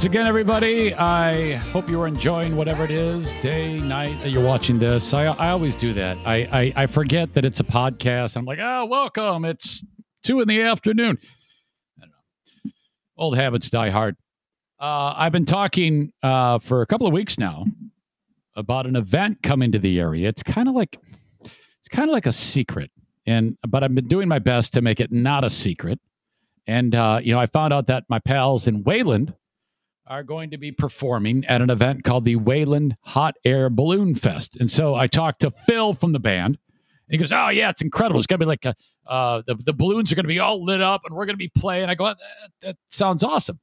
once again, everybody. I hope you are enjoying whatever it is, day, night that you're watching this. I, I always do that. I, I, I forget that it's a podcast. I'm like, oh, welcome. It's two in the afternoon. Old habits die hard. Uh, I've been talking uh, for a couple of weeks now about an event coming to the area. It's kind of like it's kind of like a secret, and but I've been doing my best to make it not a secret. And uh, you know, I found out that my pals in Waylon are going to be performing at an event called the Wayland Hot Air Balloon Fest. And so I talked to Phil from the band. And he goes, "Oh yeah, it's incredible. It's gonna be like a, uh, the the balloons are gonna be all lit up, and we're gonna be playing." I go, "That, that sounds awesome."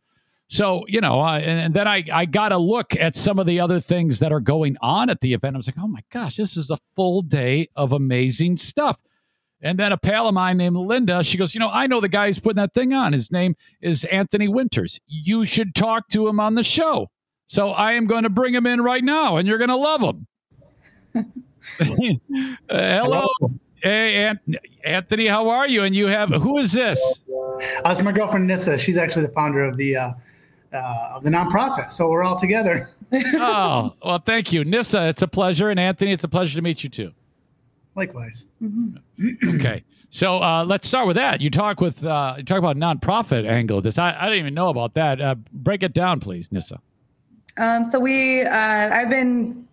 So you know, uh, and, and then I I got a look at some of the other things that are going on at the event. I was like, "Oh my gosh, this is a full day of amazing stuff." And then a pal of mine named Linda, she goes, You know, I know the guy who's putting that thing on. His name is Anthony Winters. You should talk to him on the show. So I am going to bring him in right now, and you're going to love him. Uh, hello. Hey, Ant- Anthony, how are you? And you have, who is this? Uh, it's my girlfriend Nissa. She's actually the founder of the uh, uh, of the nonprofit. So we're all together. Oh, well, thank you. Nissa, it's a pleasure. And Anthony, it's a pleasure to meet you too. Likewise. Okay. So uh, let's start with that. You talk with uh, you talk about nonprofit angle of this. I, I didn't even know about that. Uh, break it down, please, Nissa. Um, so we, uh, I've been,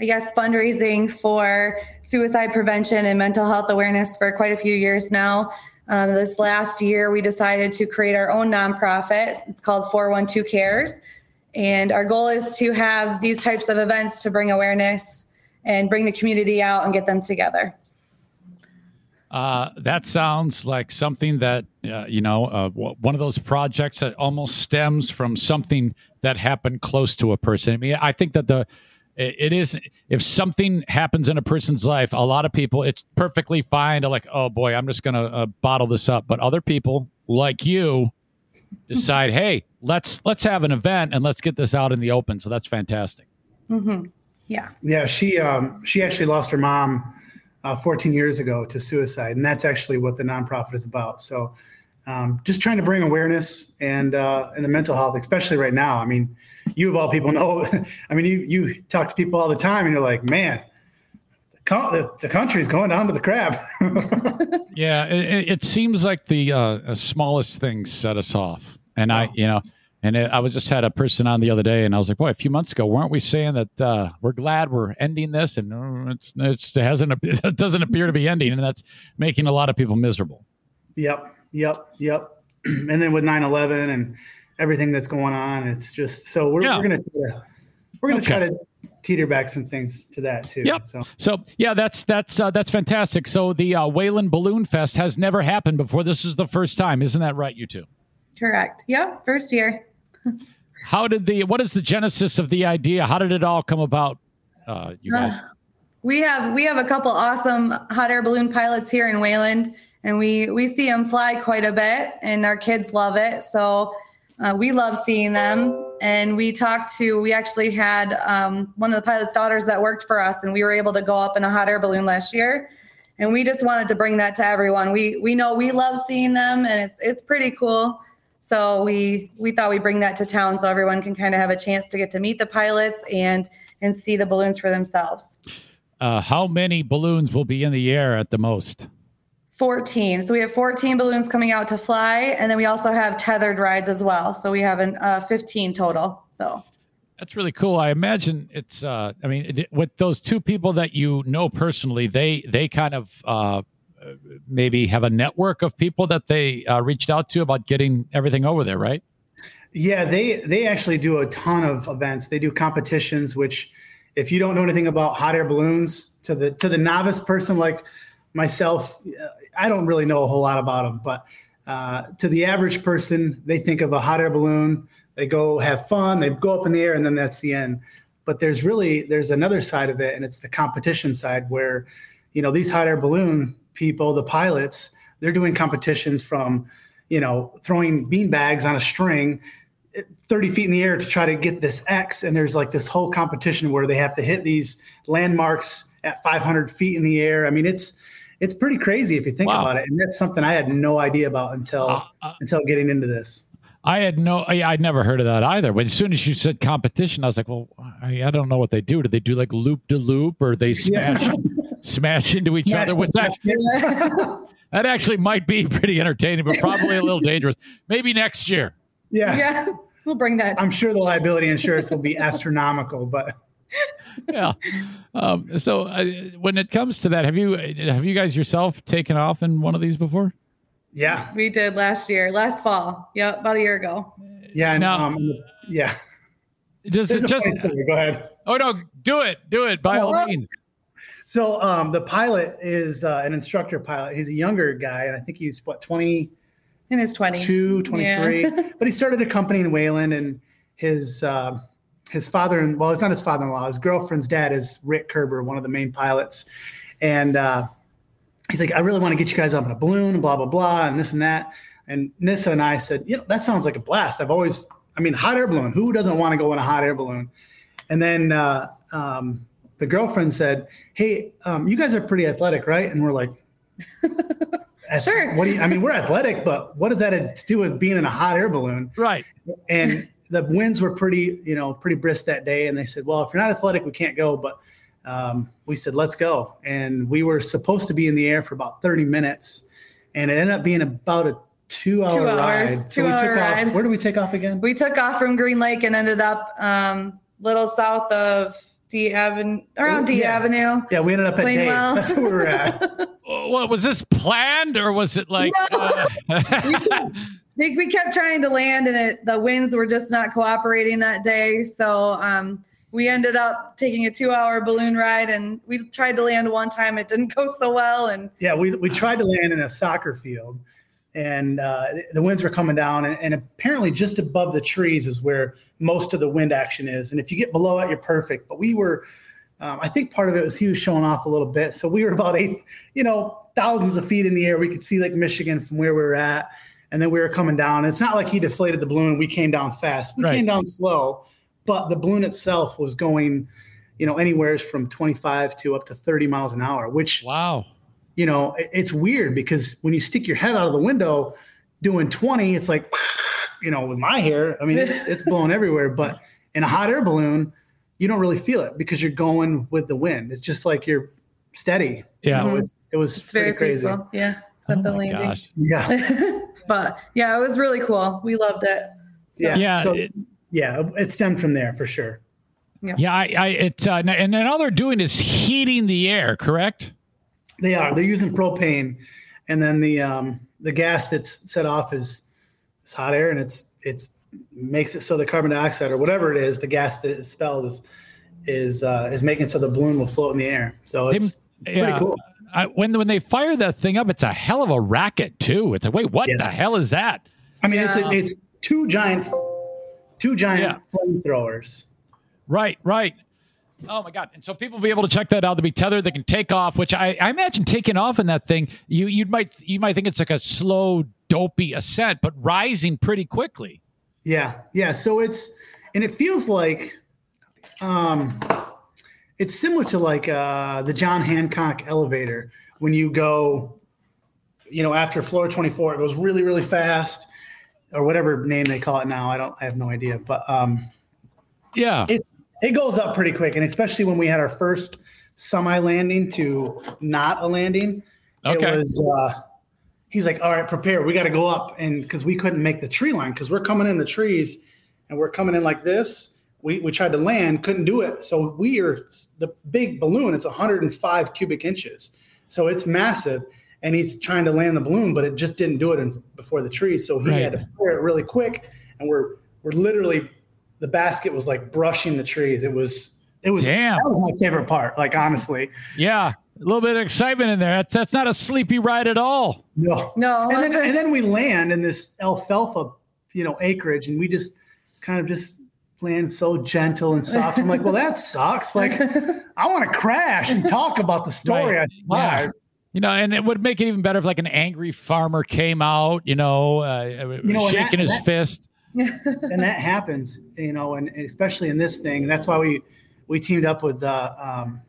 I guess, fundraising for suicide prevention and mental health awareness for quite a few years now. Um, this last year, we decided to create our own nonprofit. It's called 412 Cares. And our goal is to have these types of events to bring awareness and bring the community out and get them together. Uh, that sounds like something that uh, you know, uh, w- one of those projects that almost stems from something that happened close to a person. I mean, I think that the it is if something happens in a person's life, a lot of people it's perfectly fine to like, oh boy, I'm just gonna uh, bottle this up. But other people like you decide, hey, let's let's have an event and let's get this out in the open. So that's fantastic. Yeah. Yeah, she um, she actually lost her mom uh, 14 years ago to suicide, and that's actually what the nonprofit is about. So, um, just trying to bring awareness and uh, and the mental health, especially right now. I mean, you of all people know. I mean, you you talk to people all the time, and you're like, man, the, co- the, the country is going down to the crab. Yeah, it, it- it seems like the uh, smallest things set us off, and I, you know, and it, I was just had a person on the other day, and I was like, boy, a few months ago, weren't we saying that uh, we're glad we're ending this, and uh, it's, it's it hasn't it doesn't appear to be ending, and that's making a lot of people miserable. Yep, yep, yep. and then with 9/11 and everything that's going on, it's just so we're, Yeah. we're gonna try to, we're gonna try to teeter back some things to that too. Yep. So So yeah, that's that's uh, that's fantastic. So the uh, Wayland Balloon Fest has never happened before. This is the first time, isn't that right, you two? Correct. Yeah. First year. How did the what is the genesis of the idea? How did it all come about? Uh, you guys. We have we have a couple awesome hot air balloon pilots here in Wayland, and we we see them fly quite a bit, and our kids love it. So uh, we love seeing them. And we talked to we actually had um, one of the pilot's daughters that worked for us, and we were able to go up in a hot air balloon last year. And we just wanted to bring that to everyone. We we know we love seeing them, and it's it's pretty cool. So we we thought we'd bring that to town so everyone can kind of have a chance to get to meet the pilots and and see the balloons for themselves. Uh, how many balloons will be in the air at the most? 14. So we have 14 balloons coming out to fly, and then we also have tethered rides as well. So we have an uh, 15 total. So That's really cool. I imagine it's. Uh, I mean, it, with those two people that you know personally, they they kind of uh, maybe have a network of people that they uh, reached out to about getting everything over there, right? Yeah, they they actually do a ton of events. They do competitions, which if you don't know anything about hot air balloons, to the to the novice person like myself, I don't really know a whole lot about them. But uh, to the average person, they think of a hot air balloon. They go have fun. They go up in the air, and then that's the end. but there's really there's another side of it, and it's the competition side where, you know, these hot air balloon people, the pilots, they're doing competitions from, you know, throwing bean bags on a string 30 feet in the air to try to get this X. And there's like this whole competition where they have to hit these landmarks at 500 feet in the air. I mean, it's it's pretty crazy if you think Wow. about it. And that's something I had no idea about until Uh, uh, until getting into this. I had no, I, I'd never heard of that either. But as soon as you said competition, I was like, well, I, I don't know what they do. Do they do like loop de loop or they smash, smash into each other? With that, that actually might be pretty entertaining, but probably a little dangerous. Maybe next year. Yeah. yeah, we'll bring that. I'm sure the liability insurance will be astronomical, but Yeah. Um, so uh, when it comes to that, have you have you guys yourself taken off in one of these before? yeah. we did last year, last fall. Yeah, about a year ago. Yeah. And, Now- um, yeah. Just There's just. Go ahead. oh no, do it, do it by all Oh. means. So um, the pilot is uh, an instructor pilot. He's a younger guy, and I think he's what twenty In his 20s. 23. Yeah. but he started a company in Wayland, and his uh, his father and well, it's not his father-in-law. His girlfriend's dad is Rick Kerber, one of the main pilots, and uh, he's like, I really want to get you guys up in a balloon, and blah blah blah, and this and that. And Nissa and I said, you know, that sounds like a blast. I've always, I mean, hot air balloon. Who doesn't want to go in a hot air balloon? And then uh, um, the girlfriend said, "Hey, um, you guys are pretty athletic, right?" And we're like, Sure. What do you? I mean, we're athletic, but what does that have to do with being in a hot air balloon?" Right. And the winds were pretty, you know, pretty brisk that day. And they said, "Well, if you're not athletic, we can't go." But um, we said, "Let's go." And we were supposed to be in the air for about 30 minutes, and it ended up being about a two-hour Two hours, ride. we two-hour took ride. off. Where do we take off again? We took off from Green Lake and ended up um, little south of D Avenue, around D Yeah. Avenue. yeah, we ended up at Dave. Plainwell. That's where we were at. What was this planned or was it like? uh, We, we kept trying to land and it, the winds were just not cooperating that day. So um, we ended up taking a two hour balloon ride and we tried to land one time. It didn't go so well. And Yeah, we, we tried to land in a soccer field, and uh, the winds were coming down, and, and apparently just above the trees is where most of the wind action is. And if you get below it, you're perfect. But we were, um, I think part of it was he was showing off a little bit, so we were about eight, you know, thousands of feet in the air. We could see Lake Michigan from where we were at, and then we were coming down. It's not like he deflated the balloon. We came down fast. We Right. came down slow, but the balloon itself was going. You know, anywhere from 25 to up to 30 miles an hour, which wow. You know, it's weird because when you stick your head out of the window doing 20, it's like, you know, with my hair, I mean, it's, it's blowing everywhere. But in a hot air balloon, you don't really feel it because you're going with the wind. It's just like you're steady. Yeah. You know, it's, it was it's very pretty crazy. peaceful. Yeah. Oh the my landing. gosh. Yeah. but yeah, it was really cool. We loved it. Yeah. Yeah. So, it- yeah. It stemmed from there for sure. yeah. I, I, it, uh, and then all they're doing is heating the air, correct? They are. They're using propane, and then the um, the gas that's set off is, is hot air, and it's it's makes it so the carbon dioxide or whatever it is, the gas that is expelled is is uh, is making it so the balloon will float in the air. So it's, it's pretty yeah. cool. I, when when they fire that thing up, it's a hell of a racket too. It's like, wait, what Yeah. the hell is that? I mean, it's Yeah. it's two giant two giant flamethrowers. Right, right. Oh my god! And so people will be able to check that out. They'll be tethered. They can take off. Which I, I imagine taking off in that thing, you you might you might think it's like a slow, dopey ascent, but rising pretty quickly. Yeah, yeah. So it's and it feels like um it's similar to like uh the John Hancock elevator when you go you know after floor 24 it goes really really fast or whatever name they call it now. I don't I have no idea, but um Yeah. it's it goes up pretty quick and especially when we had our first semi landing to not a landing Okay. it was uh he's like all right prepare. We got to go up and because we couldn't make the tree line because we're coming in the trees and we're coming in like this. We, we tried to land couldn't do it. So we are the big balloon it's 105 cubic inches. So it's massive and he's trying to land the balloon but it just didn't do it in, before the trees. So he had to fire it really quick and we're we're literally the basket was like brushing the trees it was it was Damn. that was my favorite part like honestly Yeah. A little bit of excitement in there. That's that's not a sleepy ride at all. no No, and then, and then we land in this alfalfa, you know, acreage, and we just kind of just land so gentle and soft. I'm like, well, that sucks. Like, I want to crash and talk about the story Right. I survived. You know, and it would make it even better if like an angry farmer came out, you know, uh, know, shaking that- his that- fist. And that happens, you know, and especially in this thing. That's why we we teamed up with uh, um,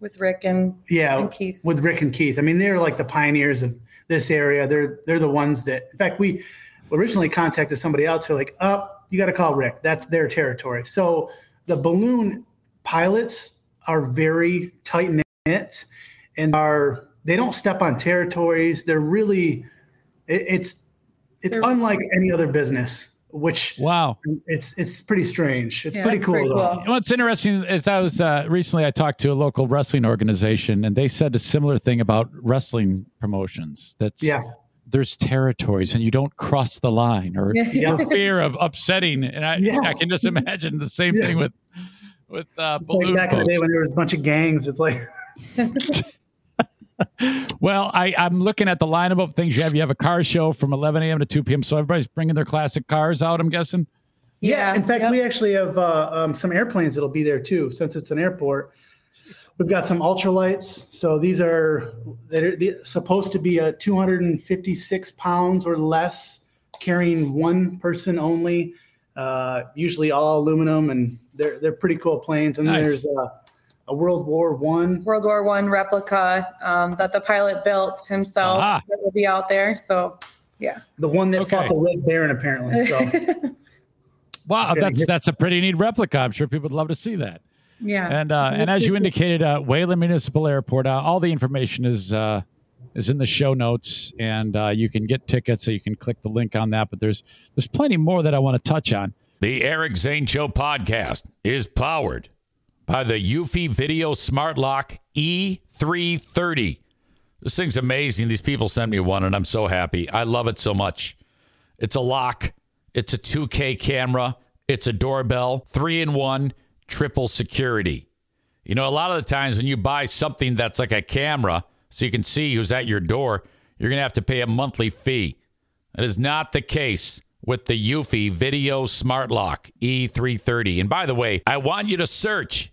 with Rick and, yeah and Keith. with Rick and Keith. I mean, they're like the pioneers of this area. They're they're the ones that, in fact, we originally contacted somebody else who like, oh, you got to call Rick. That's their territory. So the balloon pilots are very tight knit and are they don't step on territories. They're really it, it's it's They're- unlike any other business. Which Wow. it's it's pretty strange. It's Yeah, pretty cool pretty though. cool. What's interesting is I was uh, recently I talked to a local wrestling organization and they said a similar thing about wrestling promotions. That's Yeah. there's territories and you don't cross the line or Yeah. for fear of upsetting. And I, Yeah. I can just imagine the same Yeah. thing with with uh, It's like balloon back in the day when there was a bunch of gangs. It's like Well, I, I'm looking at the lineup of things you have. You have a car show from 11 a.m. to 2 p.m. So everybody's bringing their classic cars out. I'm guessing. Yeah. In fact, Yep. we actually have uh, um, some airplanes that'll be there too, since it's an airport. We've got some ultralights. So these are they're, they're supposed to be a 256 pounds or less, carrying one person only. Uh, usually all aluminum, and they're they're pretty cool planes. And Nice. there's a, a World War One. World War One replica um, that the pilot built himself Aha. that will be out there. So, yeah. The one that Okay. fought the Red Baron, apparently. So Wow, that's that's a pretty neat replica. I'm sure people would love to see that. Yeah. And uh, and as you indicated, uh, Wayland Municipal Airport. Uh, all the information is uh, is in the show notes, and uh, you can get tickets. So you can click the link on that. But there's there's plenty more that I want to touch on. The Eric Zane Show podcast is powered by the Eufy Video Smart Lock E330. This thing's amazing. These people sent me one, and I'm so happy. I love it so much. It's a lock, it's a 2K camera, it's a doorbell, three in one, triple security. You know, a lot of the times when you buy something that's like a camera, so you can see who's at your door, you're going to have to pay a monthly fee. That is not the case with the Eufy Video Smart Lock E330. And by the way, I want you to search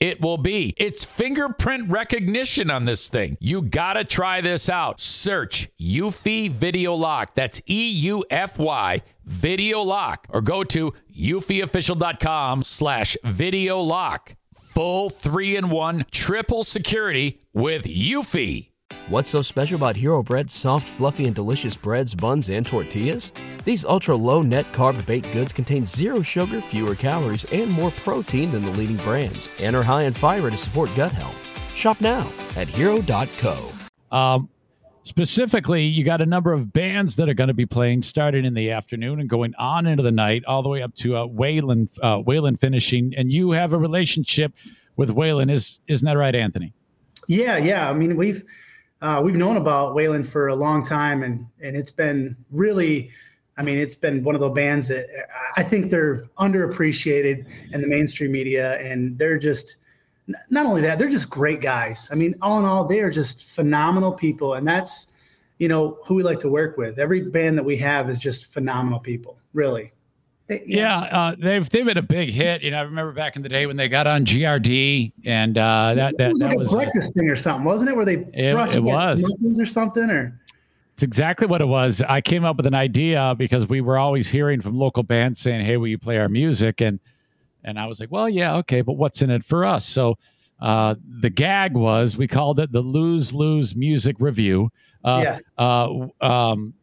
it will be. It's fingerprint recognition on this thing. You gotta try this out. Search Eufy Video Lock. That's E U F Y Video Lock. Or go to eufyofficial.com slash video lock. Full three in one triple security with Eufy. What's so special about Hero Bread's soft, fluffy, and delicious breads, buns, and tortillas? These ultra low net carb baked goods contain zero sugar, fewer calories, and more protein than the leading brands, and are high in fiber to support gut health. Shop now at hero.co. Um, specifically, you got a number of bands that are going to be playing starting in the afternoon and going on into the night, all the way up to uh, Waylon, uh, Waylon finishing. And you have a relationship with Waylon, is isn't that right, Anthony? Yeah, yeah. I mean, we've uh, we've known about Waylon for a long time, and and it's been really, I mean, it's been one of those bands that I think they're underappreciated in the mainstream media, and they're just not only that, they're just great guys. I mean, all in all, they are just phenomenal people, and that's you know who we like to work with. Every band that we have is just phenomenal people, really. Yeah, uh, they've they've been a big hit. You know, I remember back in the day when they got on GRD, and uh, that it that, was that like was a breakfast thing or something, wasn't it? Where they It- brought it was. or something, or It's exactly what it was. I came up with an idea because we were always hearing from local bands saying, "Hey, will you play our music?" and and I was like, "Well, yeah, okay, but what's in it for us?" So uh, the gag was we called it the Lose Lose Music Review. Uh, Yes. uh, um,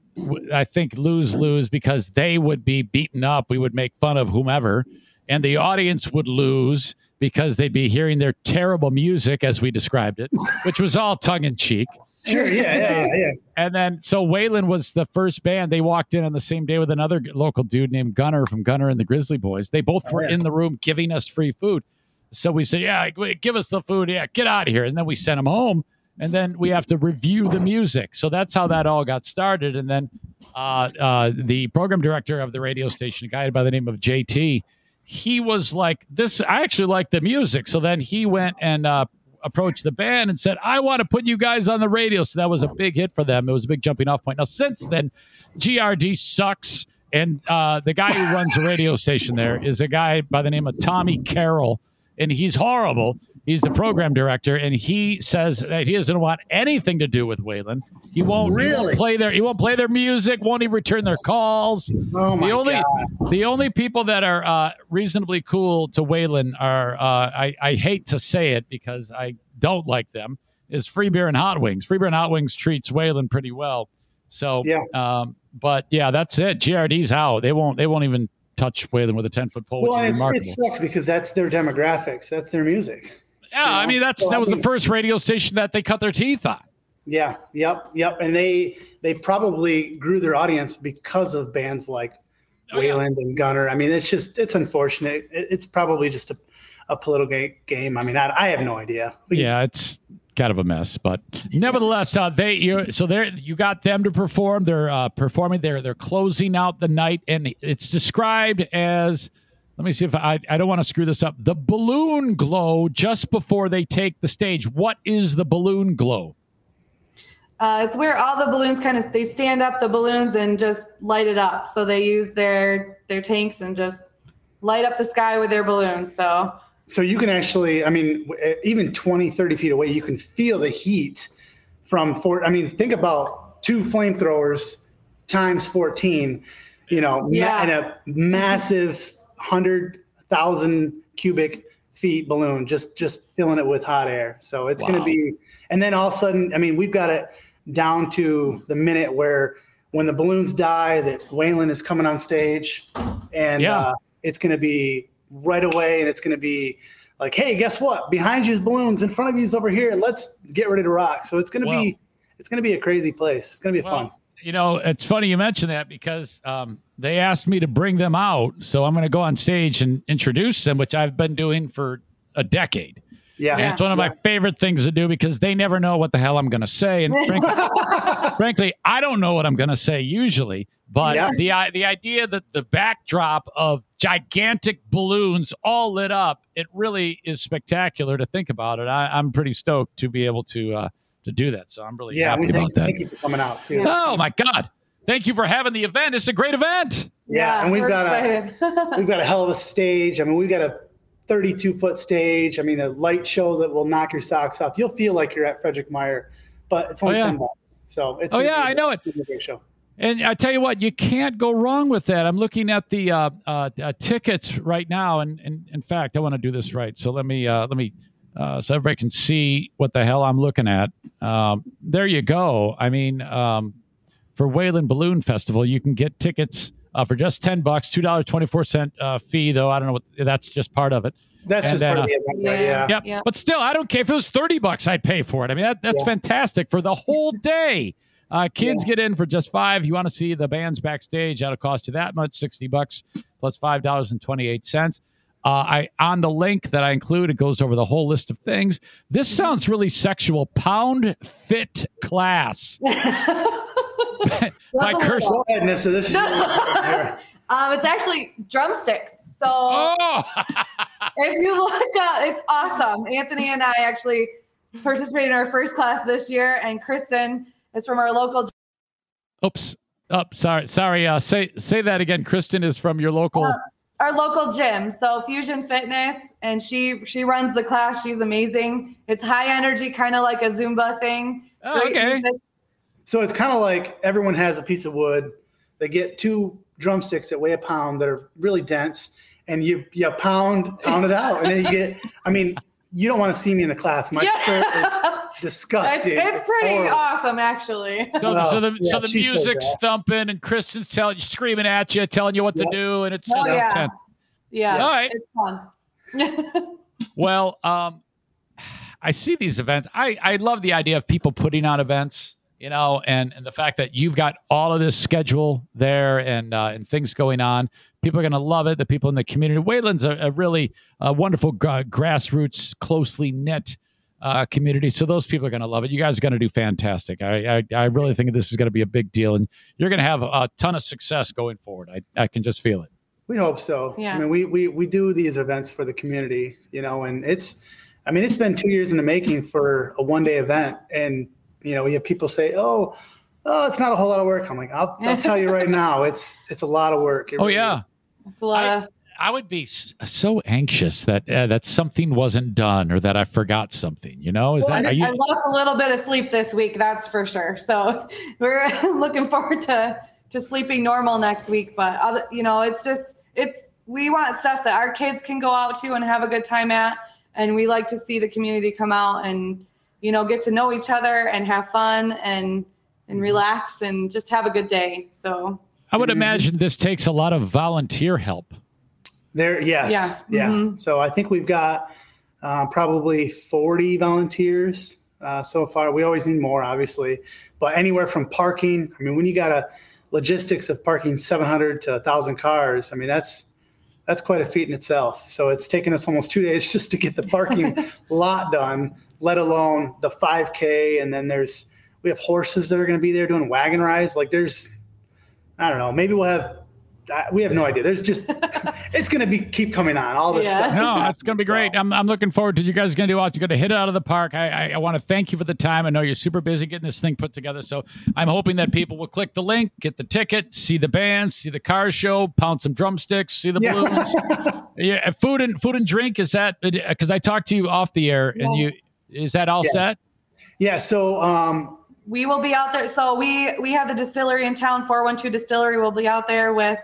I think lose lose because they would be beaten up. We would make fun of whomever, and the audience would lose because they'd be hearing their terrible music as we described it, which was all tongue in cheek. Sure. Yeah. Yeah. Yeah. yeah. And then, so Waylon was the first band. They walked in on the same day with another local dude named Gunner from Gunner and the Grizzly Boys. They both were yeah. in the room giving us free food. So we said, "Yeah, give us the food. Yeah, get out of here." And then we sent them home. And then we have to review the music. So that's how that all got started. And then uh, uh, the program director of the radio station, a guy by the name of JT, he was like, "This, I actually like the music." So then he went and uh, approached the band and said, I want to put you guys on the radio. So that was a big hit for them. It was a big jumping off point. Now, since then, GRD sucks. And uh, the guy who runs the radio station there is a guy by the name of Tommy Carroll. And he's horrible. He's the program director, and he says that he doesn't want anything to do with Waylon. He won't he won't Really? play their he won't play their music. Won't even return their calls. Oh my the only God. the only people that are uh, reasonably cool to Waylon are uh, I I hate to say it because I don't like them is Free Beer and Hot Wings. Free Beer and Hot Wings treats Waylon pretty well. So Yeah. um, but yeah, that's it. GRD's out. They won't they won't even touch Waylon with a ten foot pole, which Well, it sucks because that's their demographics. That's their music. Yeah, I mean that's Well, that I was the first radio station that they cut their teeth on. Yeah. Yep. Yep. And they they probably grew their audience because of bands like Oh, yeah. Waylon and Gunner. I mean, it's just it's unfortunate. It, it's probably just a, a political ga- game. I mean, I, I have no idea. We- Yeah, it's kind of a mess, but nevertheless, uh, they you so there you got them to perform. They're uh, performing. They're they're closing out the night, and it's described as. Let me see if I I don't want to screw this up. The balloon glow just before they take the stage. What is the balloon glow? Uh, it's where all the balloons kind of they stand up the balloons and just light it up. So they use their their tanks and just light up the sky with their balloons. So So you can actually, I mean, even 20, 30 feet away, you can feel the heat from four. I mean, think about two flamethrowers times 14, you know, ma- Yeah. and a massive 100,000 cubic feet balloon, just, just filling it with hot air. So it's going to be, and then all of a sudden, I mean, we've got it down to the minute where when the balloons die, that Waylon is coming on stage and Yeah. uh, it's going to be right away and it's going to be like, hey, guess what? Behind you is balloons, in front of you is over here. Let's get ready to rock. So it's going to Wow. be, it's going to be a crazy place. It's going to be fun. You know, it's funny you mention that because um, they asked me to bring them out, so I'm going to go on stage and introduce them, which I've been doing for a decade. Yeah. And it's one of my favorite things to do because they never know what the hell I'm going to say. And frankly, frankly, I don't know what I'm going to say usually. But Yeah. the the idea that the backdrop of gigantic balloons all lit up, it really is spectacular to think about it. I, I'm pretty stoked to be able to uh, to do that. So I'm really Yeah. happy about thank, that. thank you for coming out too. Oh my God! Thank you for having the event. It's a great event. Yeah, and we've we're got a- We've got a hell of a stage. I mean, we've got a 32 foot stage. I mean, a light show that will knock your socks off. You'll feel like you're at Frederik Meijer, but it's only Oh, yeah. 10 bucks. So it's Oh, yeah, be a- I know it. it's gonna be a great show. And I tell you what, you can't go wrong with that. I'm looking at the uh, uh, uh, tickets right now, and, and in fact, I want to do this right. So let me uh, let me uh, so everybody can see what the hell I'm looking at. Um, there you go. I mean, um, for Wayland Balloon Festival, you can get tickets uh, for just ten bucks, two dollars twenty four cent uh, fee. Though I don't know what that's just part of it. That's And just then, part of uh, the event, right? Yeah. Yeah. Yep. Yeah. But still, I don't care if it was 30 bucks, I'd pay for it. I mean, that, that's Yeah. fantastic for the whole day. Uh, kids get in for just five. You want to see the bands backstage, that'll cost you that much, 60 bucks plus $5.28. Uh, I on the link that I include, it goes over the whole list of things. This sounds really sexual. Pound fit class. By That's a Kirsten. Go ahead, Nissa. This is um, it's actually drumsticks. So Oh, if you look up, it's awesome. Anthony and I actually participated in our first class this year, and Kristen is from our local. oops. Oh, sorry. Sorry. Uh, say say that again. Kristen is from your local. Uh, our local gym, so Fusion Fitness, and she she runs the class. She's amazing. It's high energy, kind of like a Zumba thing. Oh, Great okay. music. So it's kind of like everyone has a piece of wood. They get two drumsticks that weigh a pound that are really dense, and you you pound pound it out, and then you get. I mean, you don't want to see me in the class. My Yeah. shirt is It's, disgusting. it's pretty horrible. awesome, actually. So, Well, so the yeah, so the music's thumping and Kristen's telling you, screaming at you, telling you what to do, and it's Oh, yeah. intense. Yeah. All right. It's fun. Well, um, I see these events. I, I love the idea of people putting on events, you know, and, and the fact that you've got all of this schedule there and uh, and things going on. People are going to love it. The people in the community. Wayland's a, a really uh, wonderful gra- grassroots, closely knit uh, community. So those people are going to love it. You guys are going to do fantastic. I, I I really think this is going to be a big deal, and you're going to have a ton of success going forward. I I can just feel it. We hope so. Yeah. I mean, we, we, we do these events for the community, you know, and it's, I mean, it's been two years in the making for a one day event. And, you know, we have people say, oh, oh, it's not a whole lot of work. I'm like, I'll, I'll tell you right now, it's, it's a lot of work. It Oh really yeah. is. It's a lot I- of I would be so anxious that uh, that something wasn't done or that I forgot something. You know, is Well, that you? I lost a little bit of sleep this week, that's for sure. So we're looking forward to to sleeping normal next week. But other, you know, it's just it's we want stuff that our kids can go out to and have a good time at, and we like to see the community come out and you know get to know each other and have fun and and relax and just have a good day. So I would imagine this takes a lot of volunteer help. There, yes, Yeah. yeah. Mhm. So I think we've got uh, probably 40 volunteers uh, so far. We always need more, obviously, but anywhere from parking. I mean, when you got a logistics of parking 700 to 1,000 cars, I mean that's that's quite a feat in itself. So it's taken us almost two days just to get the parking lot done, let alone the 5K. And then there's we have horses that are going to be there doing wagon rides. Like there's, I don't know, maybe we'll have. I- We have no idea. There's just, it's going to be keep coming on all this Yeah. stuff. No, it's going to be great. I'm, I'm looking forward to you guys going to do out. You're going to hit it out of the park. I, I, I want to thank you for the time. I know you're super busy getting this thing put together. So I'm hoping that people will click the link, get the ticket, see the band, see the car show, pound some drumsticks, see the Yeah. balloons. yeah, uh, food and food and drink is that uh, because uh, I talked to you off the air and you is that all Yeah. set? Yeah. So, um, we will be out there. So we we have the distillery in town, 412 Distillery. We'll be out there with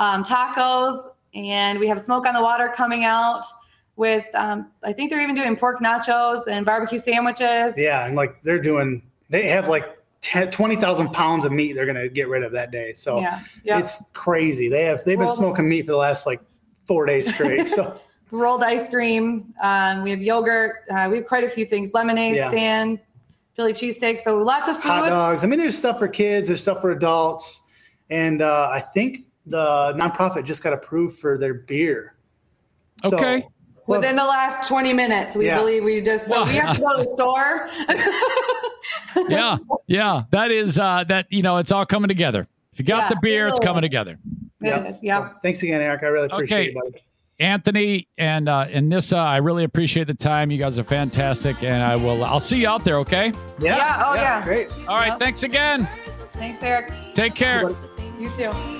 um, tacos, and we have smoke on the water coming out with. Um, I think they're even doing pork nachos and barbecue sandwiches. yeah, and like they're doing, they have like 10, 20,000 pounds of meat they're going to get rid of that day. So yeah, yeah. it's crazy. They have, they've been Well- smoking meat for the last like four days straight. So, Rolled ice cream. Um, we have yogurt. Uh, we have quite a few things. Lemonade Yeah. stand, Philly cheesesteak. So lots of food. hot dogs. I mean, there's stuff for kids, there's stuff for adults. And uh, I think the nonprofit just got approved for their beer. So- Okay. well, Within the last 20 minutes, we Yeah. believe we just so Well- we have to go to the store. yeah, yeah. That is uh, that. You know, it's all coming together. If you got Yeah, the beer, it's coming together. It is, yeah. So thanks again, Eric. I really appreciate Okay. it, buddy. Anthony and uh, and Nissa, I really appreciate the time. You guys are fantastic, and I will. I'll see you out there. Okay. Yeah. Yeah, oh, yeah. Great. All right. Yep. Thanks again. Thanks, Eric. Take care. You too.